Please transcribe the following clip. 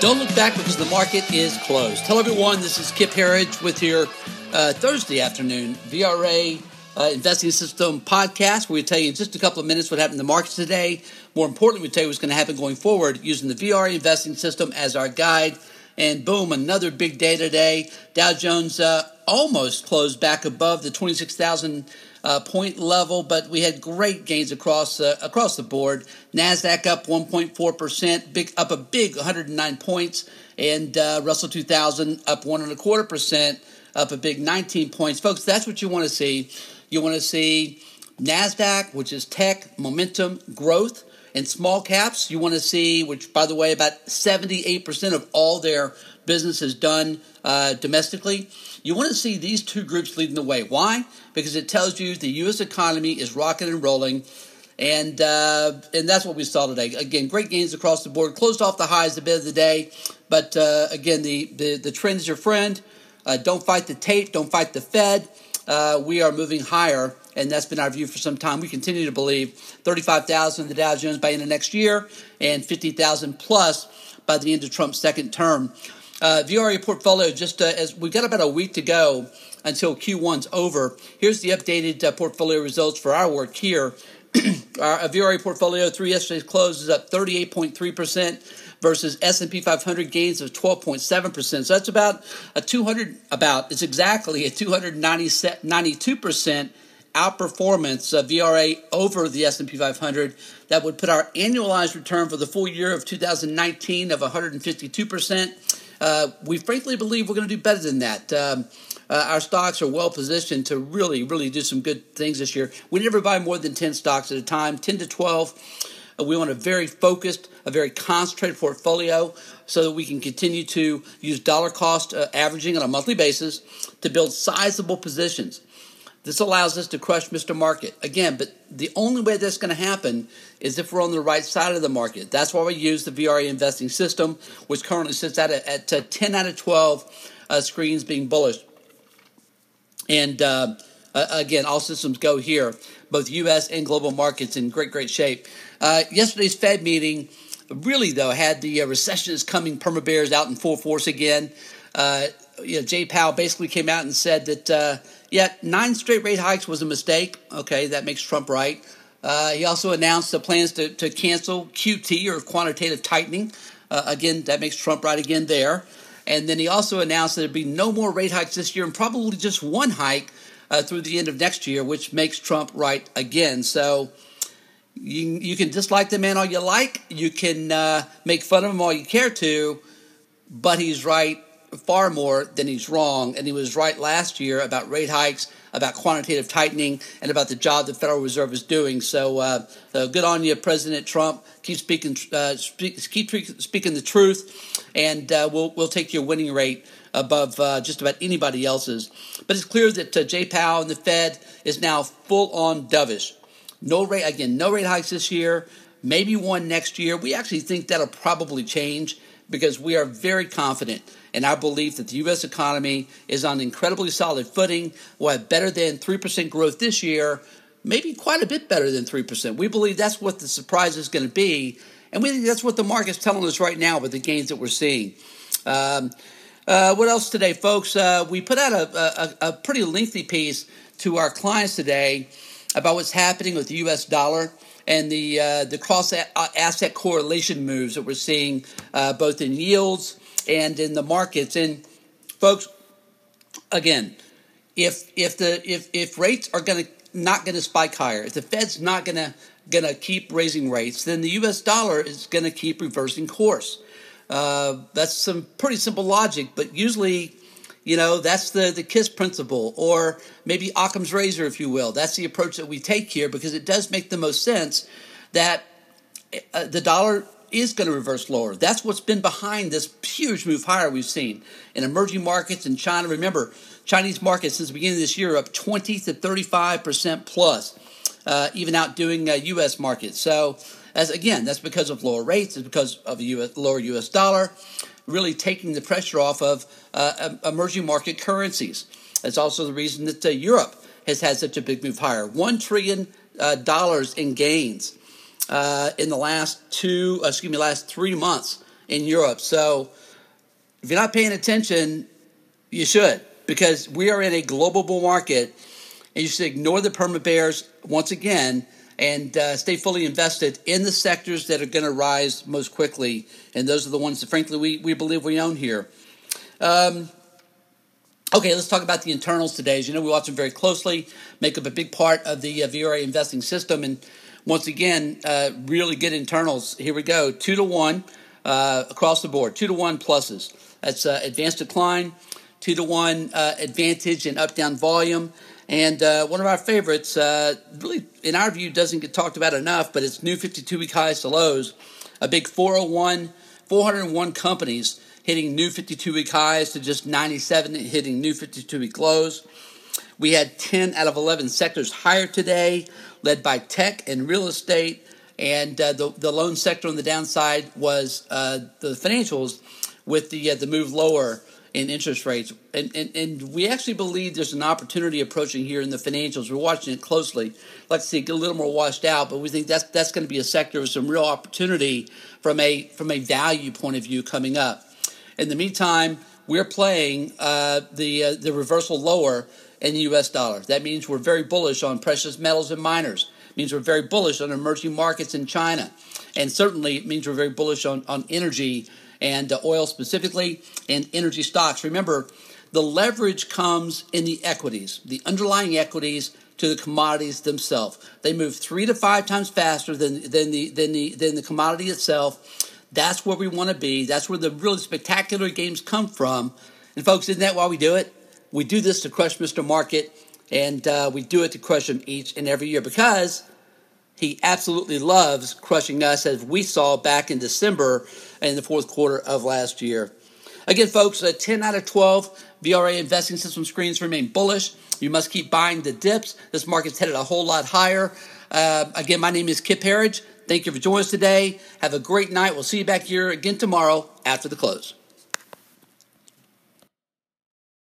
Don't look back because the market is closed. Hello, everyone. This is Kip Herriage with your uh, Thursday afternoon VRA uh, Investing System podcast, where we tell you in just a couple of minutes what happened in the markets today. More importantly, we tell you what's going to happen going forward using the VRA Investing System as our guide. And boom, another big day today. Dow Jones uh, almost closed back above the 26,000 uh, point level, but we had great gains across uh, across the board. Nasdaq up 1.4 percent, big up a big 109 points, and uh, Russell 2000 up one and a quarter percent, up a big 19 points. Folks, that's what you want to see. You want to see Nasdaq, which is tech, momentum, growth. And small caps, you want to see, which by the way, about 78% of all their business is done uh, domestically. You want to see these two groups leading the way. Why? Because it tells you the U.S. economy is rocking and rolling. And uh, and that's what we saw today. Again, great gains across the board. Closed off the highs a bit of the day, but uh, again, the, the the trend is your friend. Uh, don't fight the tape. Don't fight the Fed. Uh, we are moving higher, and that's been our view for some time. We continue to believe 35,000 in the Dow Jones by the end of next year, and 50,000 plus by the end of Trump's second term. Uh, VRA portfolio, just uh, as we've got about a week to go until Q1's over. Here's the updated uh, portfolio results for our work here. our VRA portfolio through yesterday's close is up 38.3% versus S&P 500 gains of 12.7%. So that's about a 200 about it's exactly a 292% outperformance of VRA over the S&P 500 that would put our annualized return for the full year of 2019 of 152%. Uh, we frankly believe we're going to do better than that. Um, uh, our stocks are well positioned to really, really do some good things this year. We never buy more than 10 stocks at a time, 10 to 12. Uh, we want a very focused, a very concentrated portfolio so that we can continue to use dollar cost uh, averaging on a monthly basis to build sizable positions. This allows us to crush Mr. Market. Again, but the only way that's going to happen is if we're on the right side of the market. That's why we use the VRA investing system, which currently sits at, at, at 10 out of 12 uh, screens being bullish. And uh, again, all systems go here. Both U.S. and global markets in great, great shape. Uh, yesterday's Fed meeting really, though, had the uh, recession is coming perma bears out in full force again. You know, Jay Powell basically came out and said that, uh, yeah, nine straight rate hikes was a mistake. Okay, that makes Trump right. Uh, he also announced the plans to, to cancel QT or quantitative tightening. Uh, again, that makes Trump right again there. And then he also announced that there'd be no more rate hikes this year and probably just one hike uh, through the end of next year, which makes Trump right again. So you, you can dislike the man all you like, you can uh, make fun of him all you care to, but he's right far more than he's wrong. And he was right last year about rate hikes, about quantitative tightening, and about the job the Federal Reserve is doing. So, uh, uh, good on you, President Trump. Keep speaking, uh, speak, keep speaking the truth, and uh, we'll we'll take your winning rate above uh, just about anybody else's. But it's clear that uh, Jay Powell and the Fed is now full on dovish. No rate again, no rate hikes this year. Maybe one next year. We actually think that'll probably change because we are very confident in our belief that the U.S. economy is on incredibly solid footing. We'll have better than 3% growth this year, maybe quite a bit better than 3%. We believe that's what the surprise is going to be. And we think that's what the market's telling us right now with the gains that we're seeing. Um, uh, what else today, folks? Uh, we put out a, a, a, pretty lengthy piece to our clients today about what's happening with the U.S. dollar and the uh, the cross asset correlation moves that we're seeing uh, both in yields and in the markets. And folks, again, if if the if if rates are going to not going to spike higher, if the Fed's not going to going to keep raising rates, then the U.S. dollar is going to keep reversing course. Uh, that's some pretty simple logic, but usually, you know, that's the the KISS principle, or maybe Occam's razor, if you will. That's the approach that we take here because it does make the most sense that uh, the dollar is going to reverse lower. That's what's been behind this huge move higher we've seen in emerging markets in China. Remember, Chinese markets since the beginning of this year up 20 to 35 percent plus, uh, even outdoing uh, U.S. markets. So, as again, that's because of lower rates. It's because of a US, lower U.S. dollar, really taking the pressure off of uh, emerging market currencies. That's also the reason that uh, Europe has had such a big move higher. One trillion uh, dollars in gains uh, in the last two, excuse me, last three months in Europe. So if you're not paying attention, you should because we are in a global bull market and you should ignore the perma bears once again and uh, stay fully invested in the sectors that are going to rise most quickly. And those are the ones that, frankly, we, we believe we own here. Um, okay, let's talk about the internals today. As you know, we watch them very closely, make up a big part of the uh, VRA investing system. And once again, uh, really good internals. Here we go two to one uh, across the board, two to one pluses. That's uh, advanced decline, two to one uh, advantage in up down volume. And uh, one of our favorites, uh, really, in our view, doesn't get talked about enough, but it's new 52 week highs to lows. A big 401, 401 companies hitting new 52 week highs to just 97 hitting new 52 week lows. We had 10 out of 11 sectors higher today, led by tech and real estate. And uh, the, the lone sector on the downside was uh, the financials with the, uh, the move lower in interest rates. And, and, and we actually believe there's an opportunity approaching here in the financials. We're watching it closely. Let's see get a little more washed out, but we think that's, that's going to be a sector with some real opportunity from a, from a value point of view coming up. In the meantime, we're playing uh, the, uh, the reversal lower in the U.S. dollar. That means we're very bullish on precious metals and miners. It means we're very bullish on emerging markets in China. And certainly it means we're very bullish on, on energy and uh, oil specifically, and energy stocks. Remember, the leverage comes in the equities, the underlying equities to the commodities themselves. They move three to five times faster than, than, the, than, the, than the commodity itself. That's where we want to be. That's where the really spectacular games come from. And folks, isn't that why we do it? We do this to crush Mr. Market, and uh, we do it to crush him each and every year because he absolutely loves crushing us, as we saw back in December in the fourth quarter of last year. Again, folks, uh, 10 out of 12 VRA investing system screens remain bullish. You must keep buying the dips. This market's headed a whole lot higher. Uh, again, my name is Kip Herriage. Thank you for joining us today. Have a great night. We'll see you back here again tomorrow after the close.